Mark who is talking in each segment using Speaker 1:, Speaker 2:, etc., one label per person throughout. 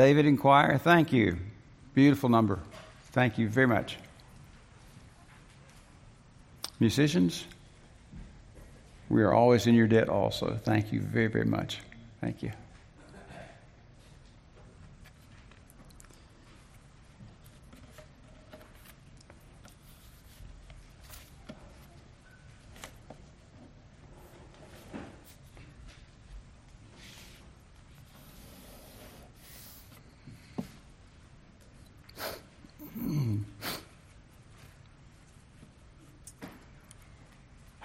Speaker 1: David Inquire, thank you. Beautiful number. Thank you very much. Musicians, we are always in your debt also. Thank you very, very much. Thank you.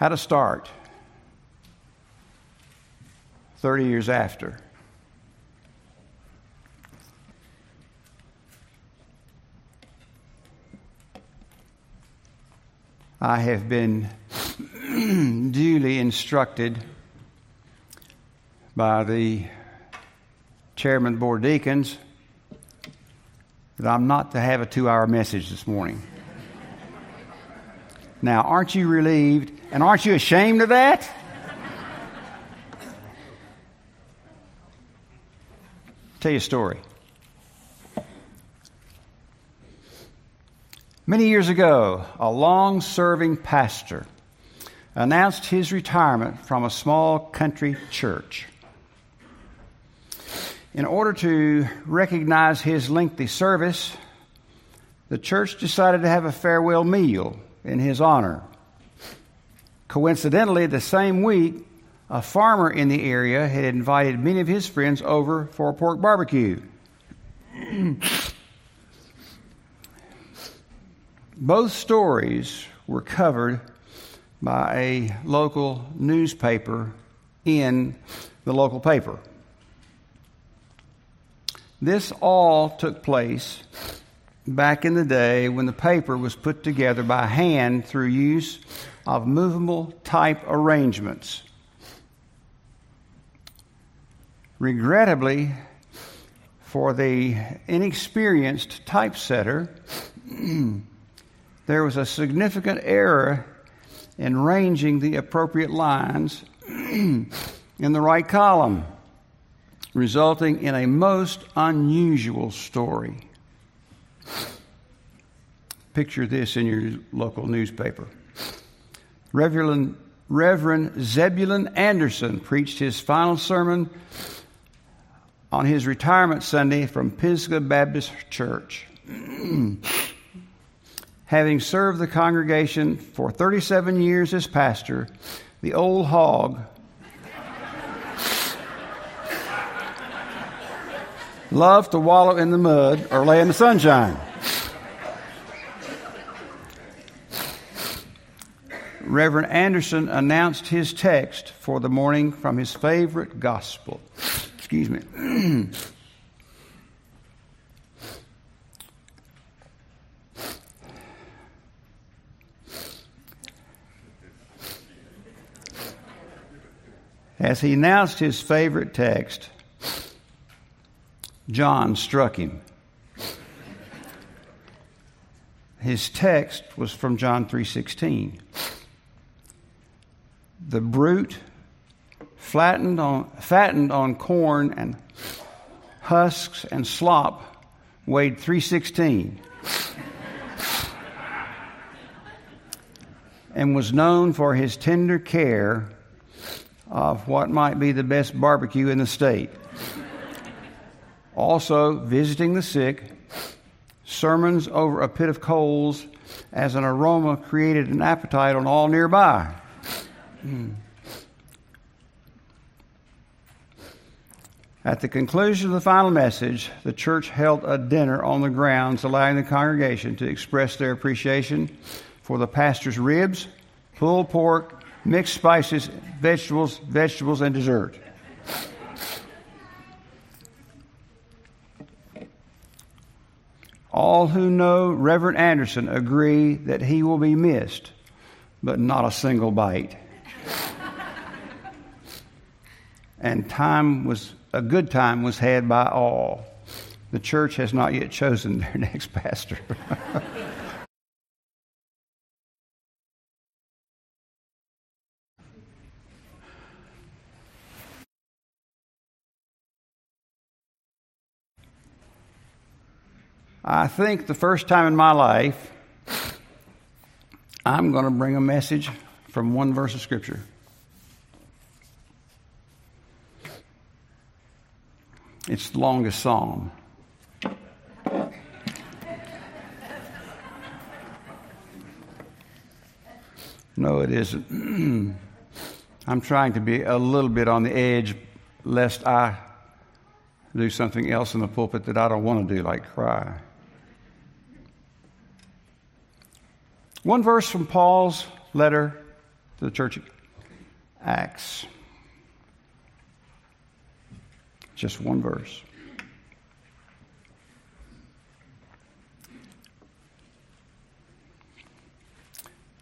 Speaker 1: How to start 30 years after. I have been duly instructed by the chairman board deacons that I'm not to have a two hour message this morning. Now, aren't you relieved? And aren't you ashamed of that? Tell you a story. Many years ago, a long serving pastor announced his retirement from a small country church. In order to recognize his lengthy service, the church decided to have a farewell meal in his honor. Coincidentally, the same week, a farmer in the area had invited many of his friends over for a pork barbecue. Both stories were covered by a local newspaper in the local paper. This all took place back in the day when the paper was put together by hand through use of movable type arrangements. Regrettably, for the inexperienced typesetter, there was a significant error in ranging the appropriate lines in the right column, resulting in a most unusual story. Picture this in your local newspaper. Reverend, Reverend Zebulon Anderson preached his final sermon on his retirement Sunday from Pisgah Baptist Church. Having served the congregation for 37 years as pastor, the old hog loved to wallow in the mud or lay in the sunshine. Reverend Anderson announced his text for the morning from his favorite gospel. Excuse me. As he announced his favorite text, John struck him. His text was from John 3:16 the brute flattened on, fattened on corn and husks and slop weighed 316 and was known for his tender care of what might be the best barbecue in the state. Also, visiting the sick, sermons over a pit of coals as an aroma created an appetite on all nearby. Hmm. At the conclusion of the final message, the church held a dinner on the grounds, allowing the congregation to express their appreciation for the pastor's ribs, pulled pork, mixed spices, vegetables, vegetables, and dessert. All who know Reverend Anderson agree that he will be missed, but not a single bite and time was a good time was had by all. The church has not yet chosen their next pastor. I think the first time in my life, I'm going to bring a message from one verse of Scripture. It's the longest psalm. No, it isn't. I'm trying to be a little bit on the edge lest I do something else in the pulpit that I don't want to do, like cry. One verse from Paul's letter to the church Acts. Just one verse.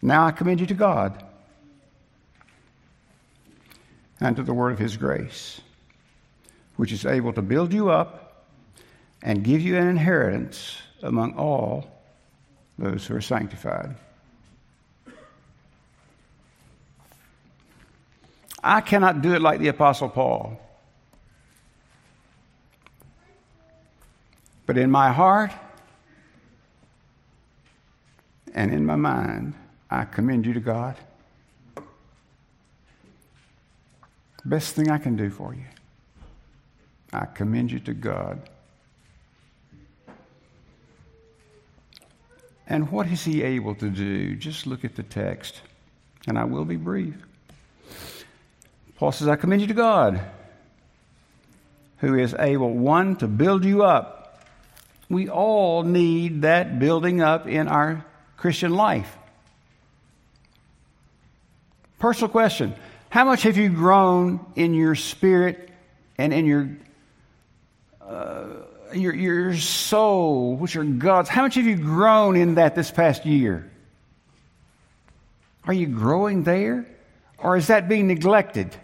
Speaker 1: Now I commend you to God and to the word of his grace, which is able to build you up and give you an inheritance among all those who are sanctified. I cannot do it like the Apostle Paul. But in my heart and in my mind, I commend you to God. Best thing I can do for you. I commend you to God. And what is he able to do? Just look at the text, and I will be brief. Paul says, I commend you to God, who is able, one, to build you up. We all need that building up in our Christian life. Personal question How much have you grown in your spirit and in your, uh, your, your soul, which are God's? How much have you grown in that this past year? Are you growing there? Or is that being neglected?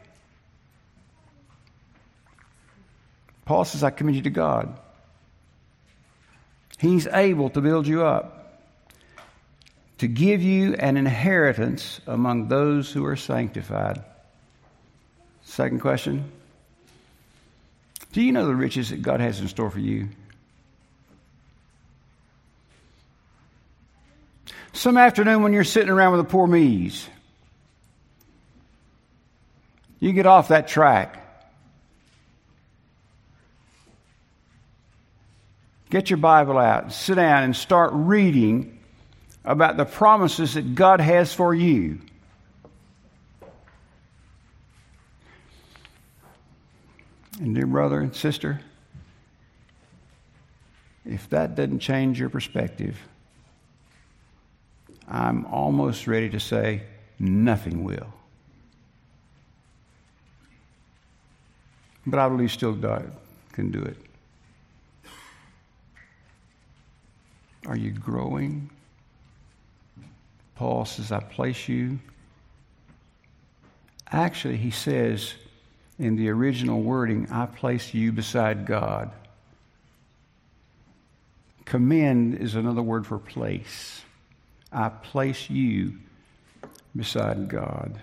Speaker 1: Paul says, I commend you to God. He's able to build you up to give you an inheritance among those who are sanctified. Second question Do you know the riches that God has in store for you? Some afternoon when you're sitting around with the poor me's, you get off that track. Get your Bible out, sit down, and start reading about the promises that God has for you. And, dear brother and sister, if that doesn't change your perspective, I'm almost ready to say nothing will. But I believe still God can do it. Are you growing? Paul says, I place you. Actually, he says in the original wording, I place you beside God. Commend is another word for place. I place you beside God.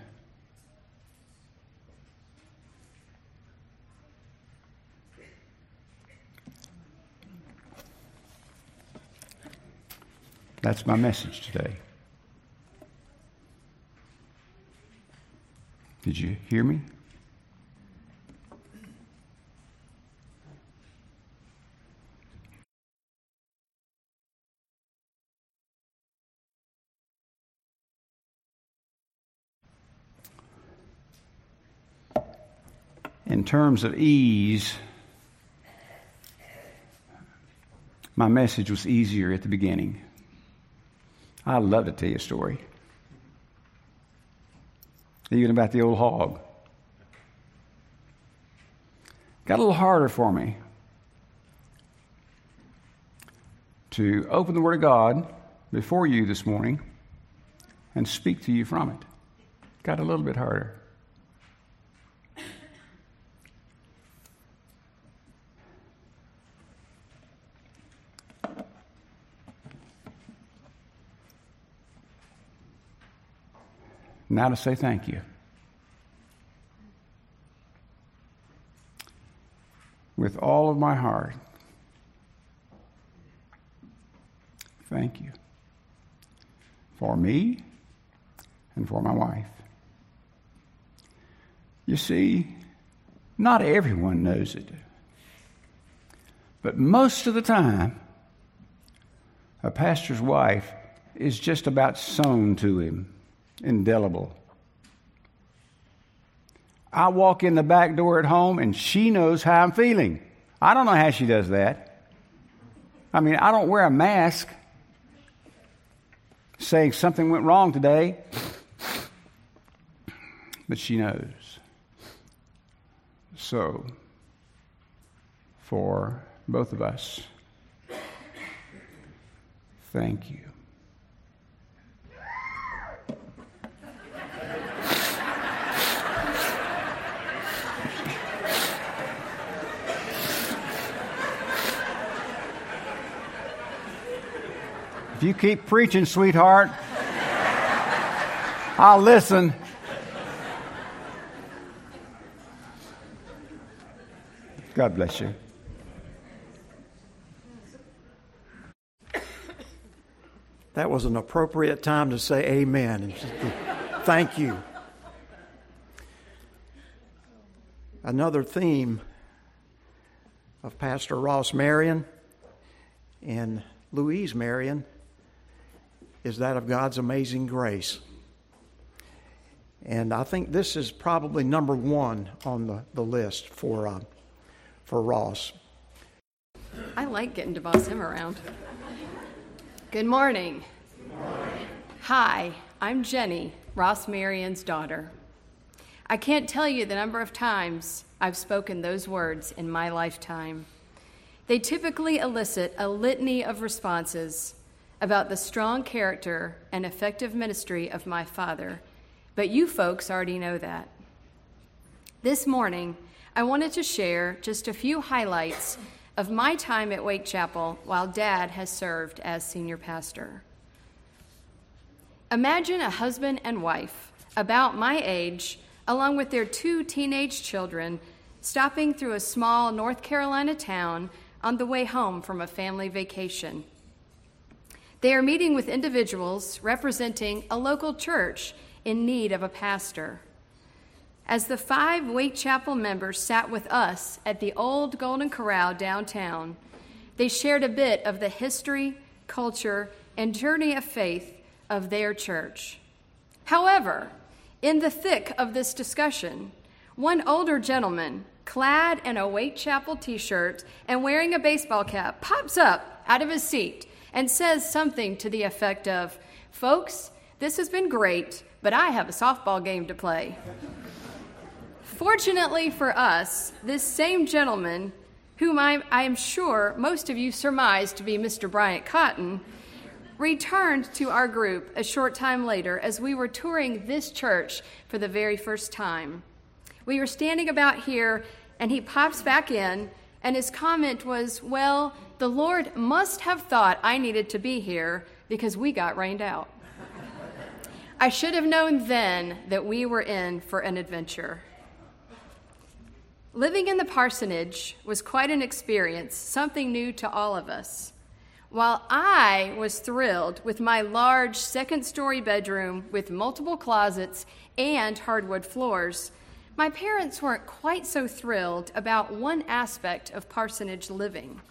Speaker 1: That's my message today. Did you hear me? In terms of ease, my message was easier at the beginning. I love to tell you a story even about the old hog. Got a little harder for me to open the Word of God before you this morning and speak to you from it. Got a little bit harder. Now to say thank you. With all of my heart, thank you. For me and for my wife. You see, not everyone knows it. But most of the time, a pastor's wife is just about sewn to him, indelible. I walk in the back door at home and she knows how I'm feeling. I don't know how she does that. I mean, I don't wear a mask saying something went wrong today, but she knows. So, for both of us, thank you. If you keep preaching, sweetheart, I'll listen. God bless you.
Speaker 2: That was an appropriate time to say amen thank you. Another theme of Pastor Ross Marion and Louise Marion is that of God's amazing grace. And I think this is probably number one on the, the list for, uh, for Ross.
Speaker 3: I like getting to boss him around. Good morning.
Speaker 2: Good morning.
Speaker 3: Hi, I'm Jenny, Ross Marion's daughter. I can't tell you the number of times I've spoken those words in my lifetime. They typically elicit a litany of responses about the strong character and effective ministry of my father, but you folks already know that. This morning, I wanted to share just a few highlights of my time at Wake Chapel while Dad has served as senior pastor. Imagine a husband and wife about my age, along with their two teenage children, stopping through a small North Carolina town on the way home from a family vacation. They are meeting with individuals representing a local church in need of a pastor. As the five Wake Chapel members sat with us at the old Golden Corral downtown, they shared a bit of the history, culture, and journey of faith of their church. However, in the thick of this discussion, one older gentleman, clad in a Wake Chapel t shirt and wearing a baseball cap, pops up out of his seat and says something to the effect of, Folks, this has been great, but I have a softball game to play. Fortunately for us, this same gentleman, whom I, I am sure most of you surmised to be Mr. Bryant Cotton, returned to our group a short time later as we were touring this church for the very first time. We were standing about here, and he pops back in, and his comment was, Well, the Lord must have thought I needed to be here because we got rained out. I should have known then that we were in for an adventure. Living in the parsonage was quite an experience, something new to all of us. While I was thrilled with my large second story bedroom with multiple closets and hardwood floors, my parents weren't quite so thrilled about one aspect of parsonage living.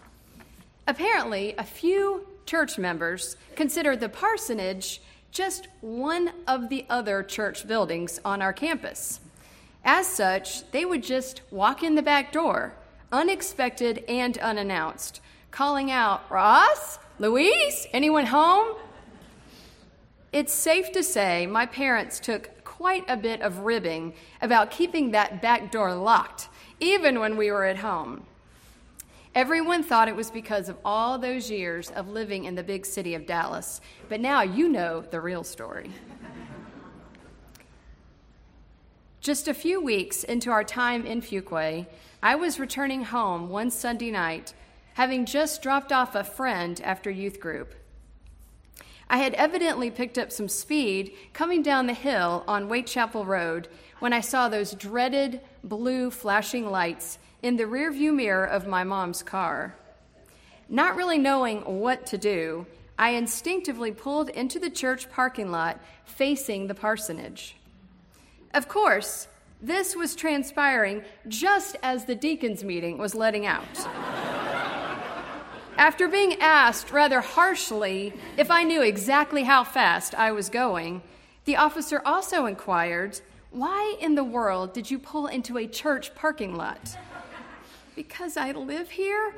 Speaker 3: Apparently, a few church members consider the parsonage just one of the other church buildings on our campus. As such, they would just walk in the back door, unexpected and unannounced, calling out, Ross? Louise? Anyone home? It's safe to say my parents took quite a bit of ribbing about keeping that back door locked, even when we were at home. Everyone thought it was because of all those years of living in the big city of Dallas, but now you know the real story. Just a few weeks into our time in Fuquay, I was returning home one Sunday night, having just dropped off a friend after youth group. I had evidently picked up some speed coming down the hill on Wake Chapel Road when I saw those dreaded blue flashing lights in the rearview mirror of my mom's car. Not really knowing what to do, I instinctively pulled into the church parking lot facing the parsonage. Of course, this was transpiring just as the deacons' meeting was letting out. After being asked rather harshly if I knew exactly how fast I was going, the officer also inquired, Why in the world did you pull into a church parking lot? Because I live here,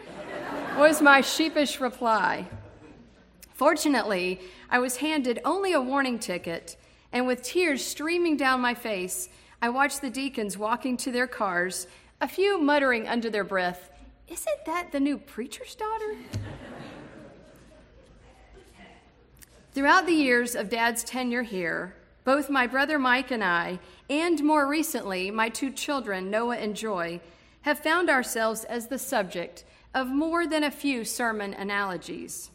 Speaker 3: was my sheepish reply. Fortunately, I was handed only a warning ticket, and with tears streaming down my face, I watched the deacons walking to their cars, a few muttering under their breath, Isn't that the new preacher's daughter? Throughout the years of Dad's tenure here, both my brother Mike and I, and more recently, my two children, Noah and Joy, have found ourselves as the subject of more than a few sermon analogies.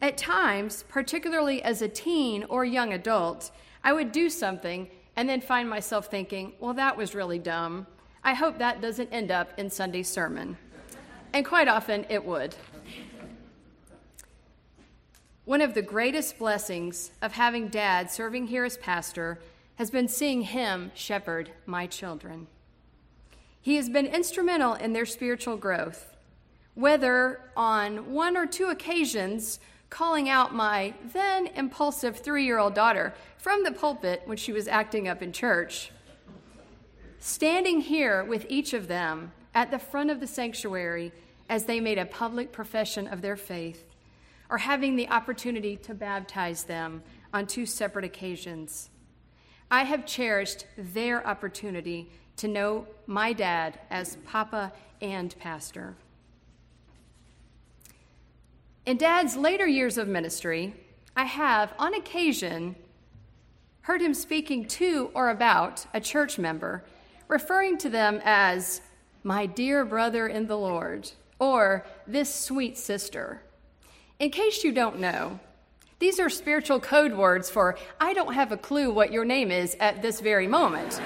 Speaker 3: At times, particularly as a teen or young adult, I would do something and then find myself thinking, well, that was really dumb. I hope that doesn't end up in Sunday's sermon. And quite often it would. One of the greatest blessings of having dad serving here as pastor has been seeing him shepherd my children. He has been instrumental in their spiritual growth, whether on one or two occasions calling out my then impulsive three year old daughter from the pulpit when she was acting up in church. Standing here with each of them at the front of the sanctuary as they made a public profession of their faith, or having the opportunity to baptize them on two separate occasions. I have cherished their opportunity to know my dad as Papa and Pastor. In Dad's later years of ministry, I have, on occasion, heard him speaking to or about a church member, referring to them as my dear brother in the Lord or this sweet sister. In case you don't know, these are spiritual code words for I don't have a clue what your name is at this very moment.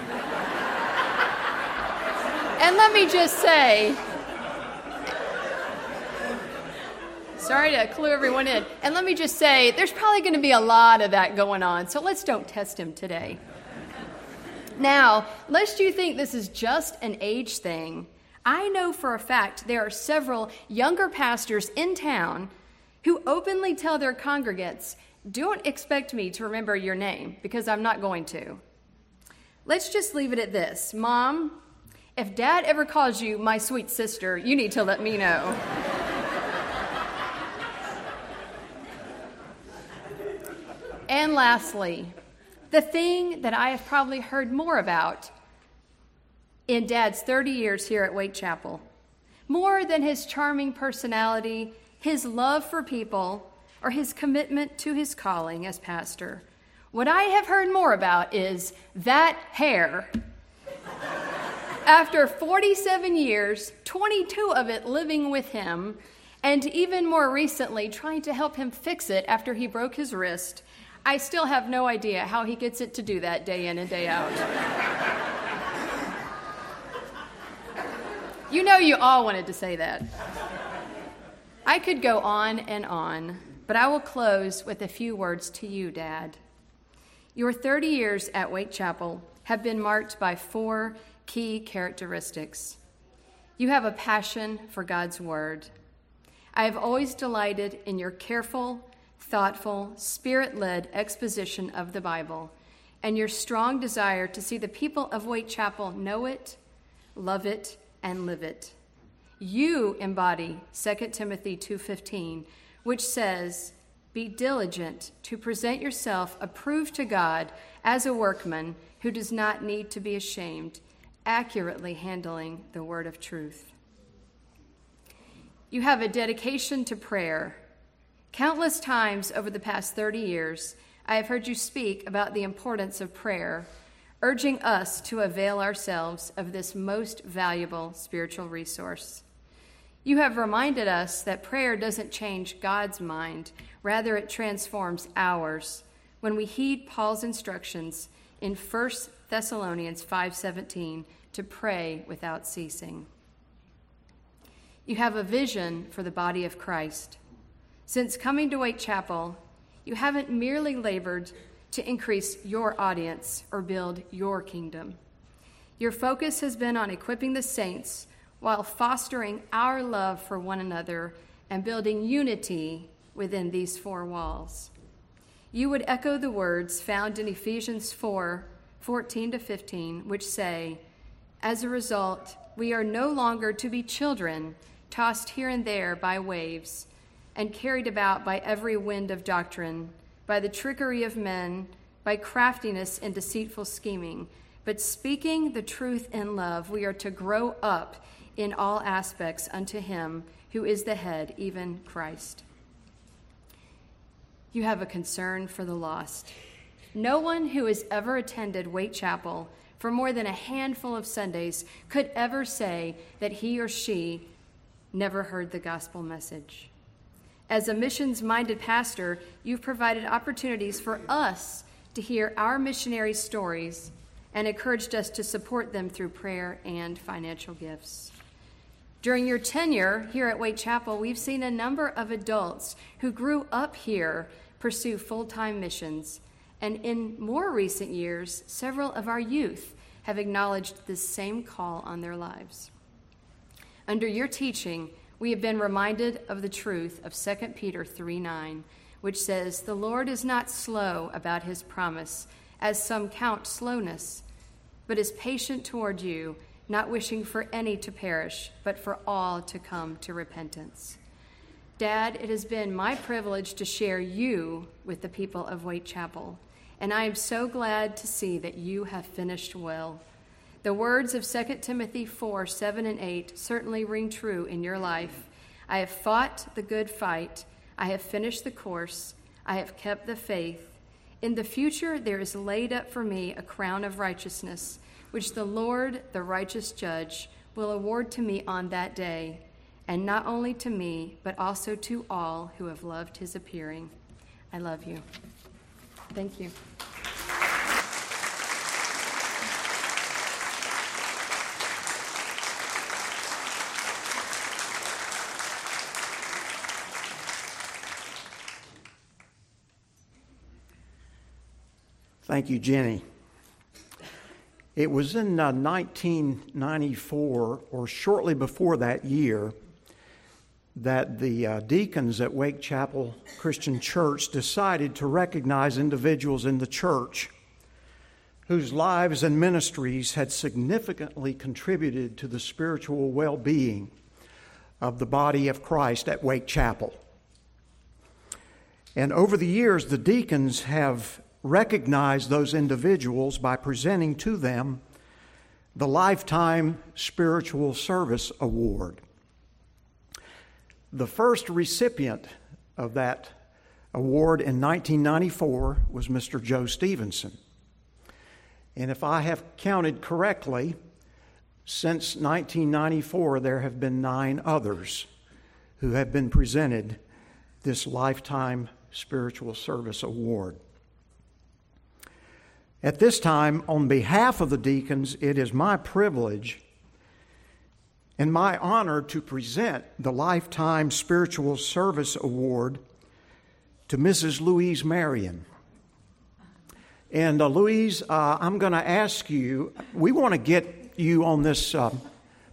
Speaker 3: And let me just say, Sorry to clue everyone in. And let me just say, there's probably going to be a lot of that going on, so let's don't test him today. Now, lest you think this is just an age thing, I know for a fact there are several younger pastors in town who openly tell their congregants, Don't expect me to remember your name, because I'm not going to. Let's just leave it at this Mom, if dad ever calls you my sweet sister, you need to let me know. And lastly, the thing that I have probably heard more about in Dad's 30 years here at Wake Chapel, more than his charming personality, his love for people, or his commitment to his calling as pastor. What I have heard more about is that hair. After 47 years, 22 of it living with him, and even more recently trying to help him fix it after he broke his wrist, I still have no idea how he gets it to do that day in and day out. you know, you all wanted to say that. I could go on and on, but I will close with a few words to you, Dad. Your 30 years at Wake Chapel have been marked by four key characteristics. You have a passion for God's Word. I have always delighted in your careful thoughtful, spirit led exposition of the Bible and your strong desire to see the people of Wake Chapel know it, love it, and live it. You embody 2 Timothy 2:15, which says, "Be diligent to present yourself approved to God as a workman who does not need to be ashamed, accurately handling the word of truth." You have a dedication to prayer Countless times over the past 30 years, I have heard you speak about the importance of prayer, urging us to avail ourselves of this most valuable spiritual resource. You have reminded us that prayer doesn't change God's mind, rather, it transforms ours when we heed Paul's instructions in 1 Thessalonians 5:17 to pray without ceasing. You have a vision for the body of Christ Since coming to Wake Chapel, you haven't merely labored to increase your audience or build your kingdom. Your focus has been on equipping the saints while fostering our love for one another and building unity within these four walls. You would echo the words found in Ephesians 4 14 to 15, which say, As a result, we are no longer to be children, tossed here and there by waves, and carried about by every wind of doctrine, by the trickery of men, by craftiness and deceitful scheming. But speaking the truth in love, we are to grow up in all aspects unto Him who is the head, even Christ. You have a concern for the lost. No one who has ever attended Wake Chapel for more than a handful of Sundays could ever say that he or she never heard the gospel message. As a missions minded pastor, you've provided opportunities for us to hear our missionary stories and encouraged us to support them through prayer and financial gifts. During your tenure here at Wake Chapel, we've seen a number of adults who grew up here pursue full time missions. And in more recent years, several of our youth have acknowledged this same call on their lives. Under your teaching, we have been reminded of the truth of 2 Peter 3 9, which says, The Lord is not slow about his promise, as some count slowness, but is patient toward you, not wishing for any to perish, but for all to come to repentance. Dad, it has been my privilege to share you with the people of Wake Chapel, and I am so glad to see that you have finished well. The words of 2 Timothy 4 7 and 8 certainly ring true in your life. I have fought the good fight, I have finished the course, I have kept the faith. In the future, there is laid up for me a crown of righteousness, which the Lord, the righteous judge, will award to me on that day, and not only to me, but also to all who have loved his appearing. I love you. Thank you.
Speaker 2: Thank you, Jenny. It was in uh, 1994, or shortly before that year, that the uh, deacons at Wake Chapel Christian Church decided to recognize individuals in the church whose lives and ministries had significantly contributed to the spiritual well being of the body of Christ at Wake Chapel. And over the years, the deacons have recognize those individuals by presenting to them the Lifetime Spiritual Service Award. The first recipient of that award in 1994 was Mr. Joe Stevenson. And if I have counted correctly, since 1994, there have been nine others who have been presented this Lifetime Spiritual Service Award. At this time, on behalf of the deacons, it is my privilege and my honor to present the Lifetime Spiritual Service Award to Mrs. Louise Marion. And uh, Louise, uh, I'm going to ask you, we want to get you on this uh,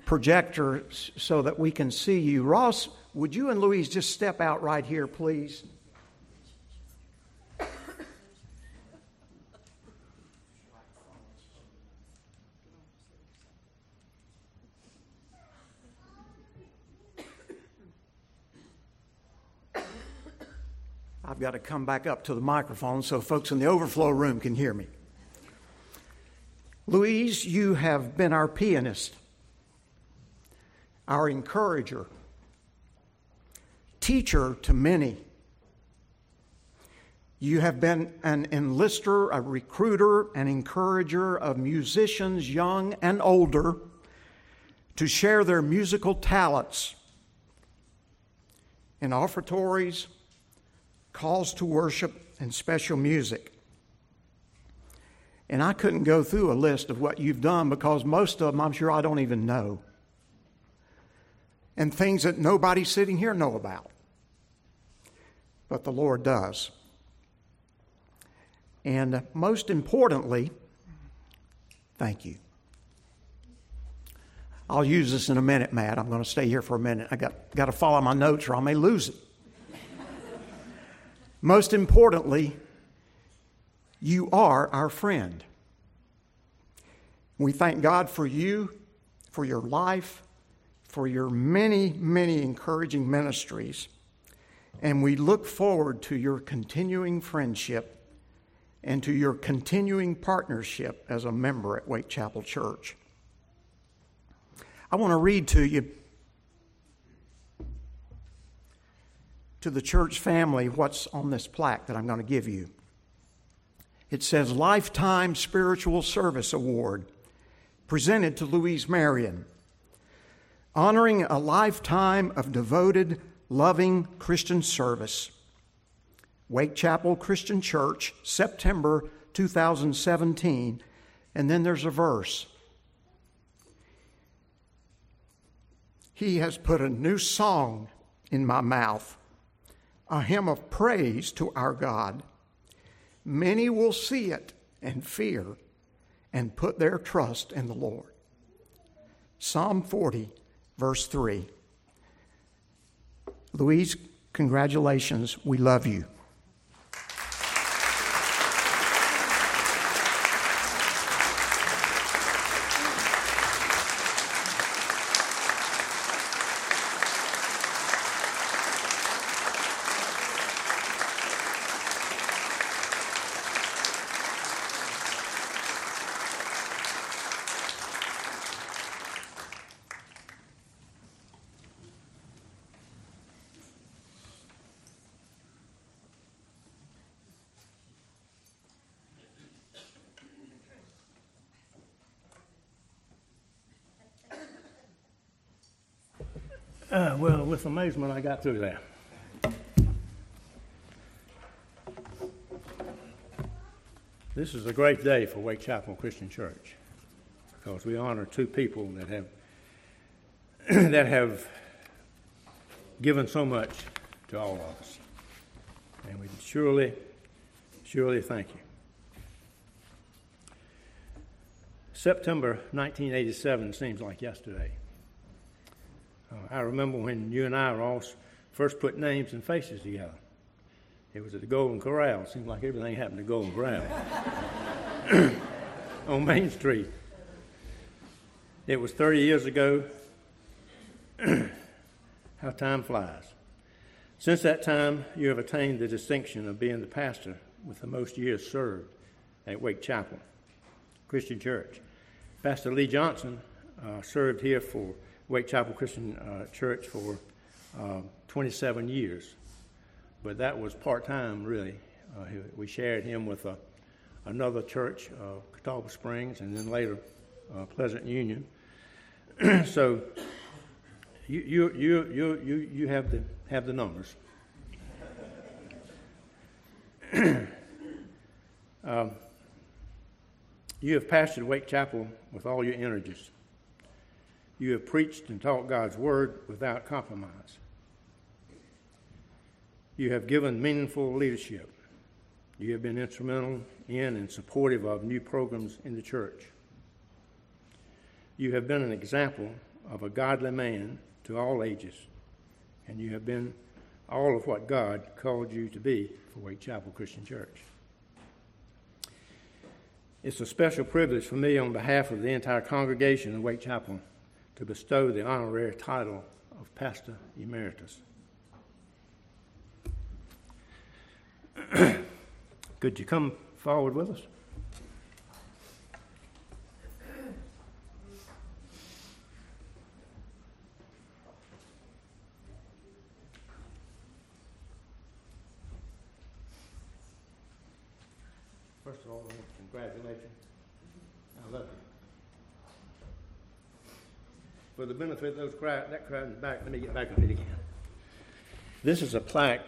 Speaker 2: projector so that we can see you. Ross, would you and Louise just step out right here, please? I've got to come back up to the microphone so folks in the overflow room can hear me. Louise, you have been our pianist, our encourager, teacher to many. You have been an enlister, a recruiter, an encourager of musicians, young and older, to share their musical talents in offertories, calls to worship, and special music. And I couldn't go through a list of what you've done because most of them I'm sure I don't even know. And things that nobody sitting here know about. but the Lord does. And most importantly, thank you. I'll use this in a minute, Matt. I'm going to stay here for a minute. I got, got to follow my notes or I may lose it. Most importantly, you are our friend. We thank God for you, for your life, for your many, many encouraging ministries, and we look forward to your continuing friendship and to your continuing partnership as a member at Wake Chapel Church. I want to read to you, to the church family, what's on this plaque that I'm going to give you. It says Lifetime Spiritual Service Award, presented to Louise Marion, honoring a lifetime of devoted, loving Christian service. Wake Chapel Christian Church, September 2017. And then there's a verse. He has put a new song in my mouth, a hymn of praise to our God. Many will see it and fear and put their trust in the Lord. Psalm 40, verse 3. Louise, congratulations. We love you.
Speaker 4: Uh, well, with amazement, I got through that. This is a great day for Wake Chapel Christian Church because we honor two people that have that have given so much to all of us, and we surely, surely thank you. September 1987 seems like yesterday. I remember when you and I all first put names and faces together. It was at the Golden Corral. It seemed like everything happened at Golden Corral on Main Street. It was 30 years ago. How time flies. Since that time, you have attained the distinction of being the pastor with the most years served at Wake Chapel Christian Church. Pastor Lee Johnson uh, served here for Wake Chapel Christian uh, Church for uh, 27 years, but that was part time, really. Uh, we shared him with uh, another church, uh, Catawba Springs, and then later uh, Pleasant Union. so you, you, you, you, you, you have, the, have the numbers. um, you have pastored Wake Chapel with all your energies. You have preached and taught God's Word without compromise. You have given meaningful leadership. You have been instrumental in and supportive of new programs in the church. You have been an example of a godly man to all ages, and you have been all of what God called you to be for Wake Chapel Christian Church. It's a special privilege for me on behalf of the entire congregation of Wake Chapel to bestow the honorary title of Pastor Emeritus. Could you come forward with us? First of all, congratulations. I love you for the those that crowd in the back, let me get back again. This is a plaque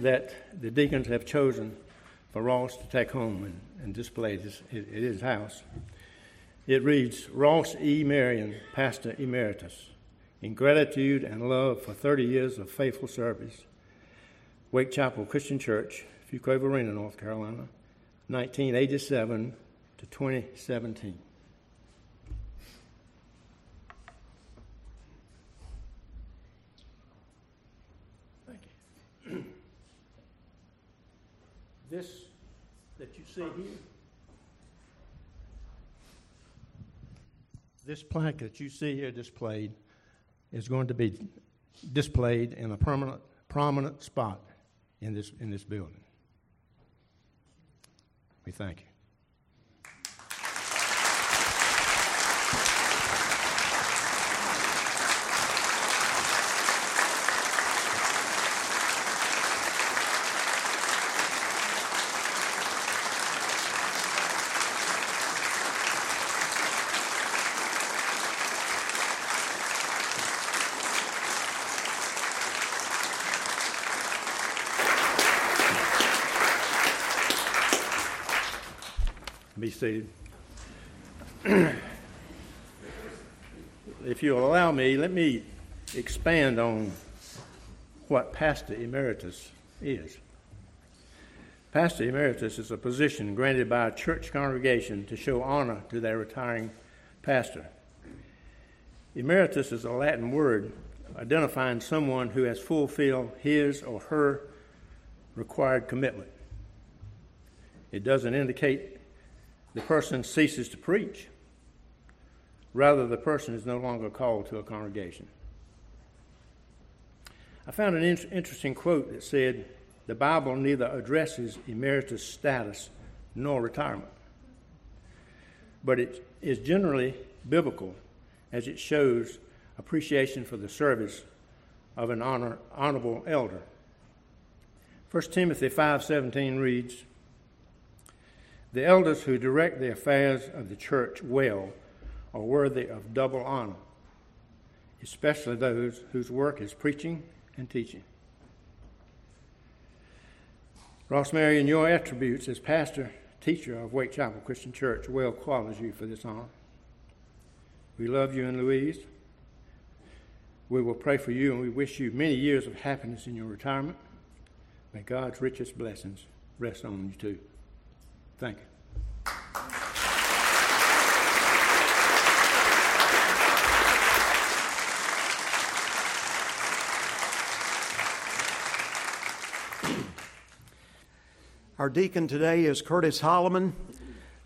Speaker 4: that the deacons have chosen for Ross to take home and, and display at his, at his house. It reads Ross E. Marion, Pastor Emeritus, in gratitude and love for 30 years of faithful service. Wake Chapel Christian Church, Fuquay-Varina, North Carolina, 1987 to 2017. Thank you. this that you see here, this plaque that you see here displayed is going to be displayed in a permanent, prominent spot in this, in this building. We thank you. Be seated. if you'll allow me, let me expand on what pastor emeritus is. Pastor emeritus is a position granted by a church congregation to show honor to their retiring pastor. Emeritus is a Latin word identifying someone who has fulfilled his or her required commitment. It doesn't indicate the person ceases to preach. Rather, the person is no longer called to a congregation. I found an in- interesting quote that said, The Bible neither addresses emeritus status nor retirement, but it is generally biblical as it shows appreciation for the service of an honor, honorable elder. 1 Timothy 5:17 reads, the elders who direct the affairs of the church well are worthy of double honor, especially those whose work is preaching and teaching. Ross Marion, your attributes as pastor, teacher of Wake Chapel Christian Church well qualifies you for this honor. We love you and Louise. We will pray for you and we wish you many years of happiness in your retirement. May God's richest blessings rest on you too. Thank you.
Speaker 2: Our deacon today is Curtis Holloman,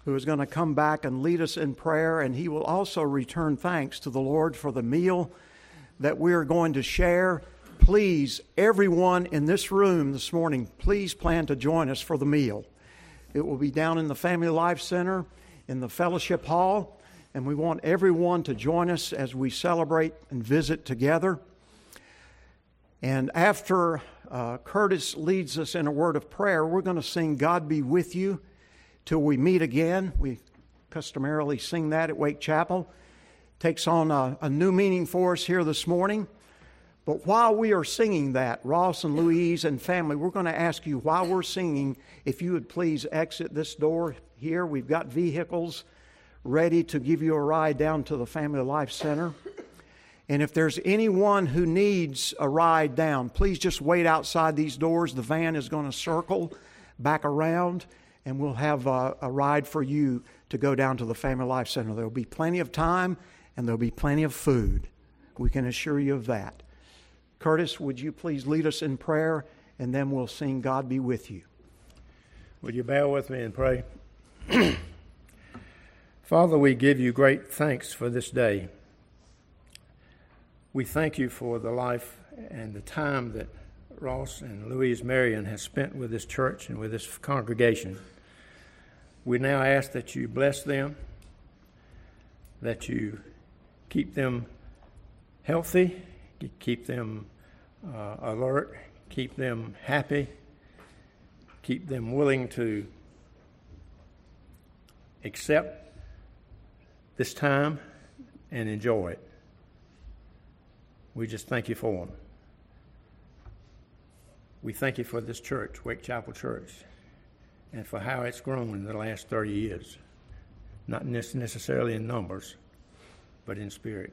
Speaker 2: who is going to come back and lead us in prayer, and he will also return thanks to the Lord for the meal that we are going to share. Please, everyone in this room this morning, please plan to join us for the meal. It will be down in the Family Life Center in the Fellowship Hall, and we want everyone to join us as we celebrate and visit together. And after uh, Curtis leads us in a word of prayer, we're going to sing God Be With You till we meet again. We customarily sing that at Wake Chapel. Takes on a, a new meaning for us here this morning. But while we are singing that, Ross and Louise and family, we're going to ask you while we're singing if you would please exit this door here. We've got vehicles ready to give you a ride down to the Family Life Center. And if there's anyone who needs a ride down, please just wait outside these doors. The van is going to circle back around, and we'll have a, a ride for you to go down to the Family Life Center. There'll be plenty of time and there'll be plenty of food. We can assure you of that. Curtis, would you please lead us in prayer, and then we'll sing God Be With You.
Speaker 4: Would you bow with me and pray? Father, we give you great thanks for this day. We thank you for the life and the time that Ross and Louise Marion has spent with this church and with this congregation. We now ask that you bless them, that you keep them healthy, keep them uh, alert, keep them happy, keep them willing to accept this time and enjoy it. We just thank you for them. We thank you for this church, Wake Chapel Church, and for how it's grown in the last 30 years. Not necessarily in numbers, but in spirit.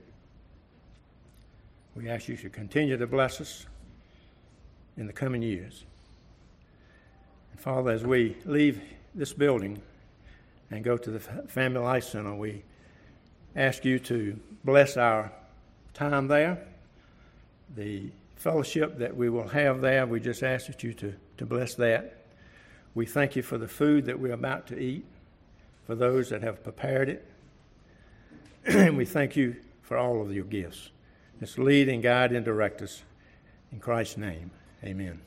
Speaker 4: We ask you to continue to bless us in the coming years. And Father, as we leave this building and go to the Family Life Center, we ask you to bless our time there, the fellowship that we will have there. We just ask that you to, to bless that. We thank you for the food that we're about to eat, for those that have prepared it. and we thank you for all of your gifts. Just lead and guide and direct us. In Christ's name, amen.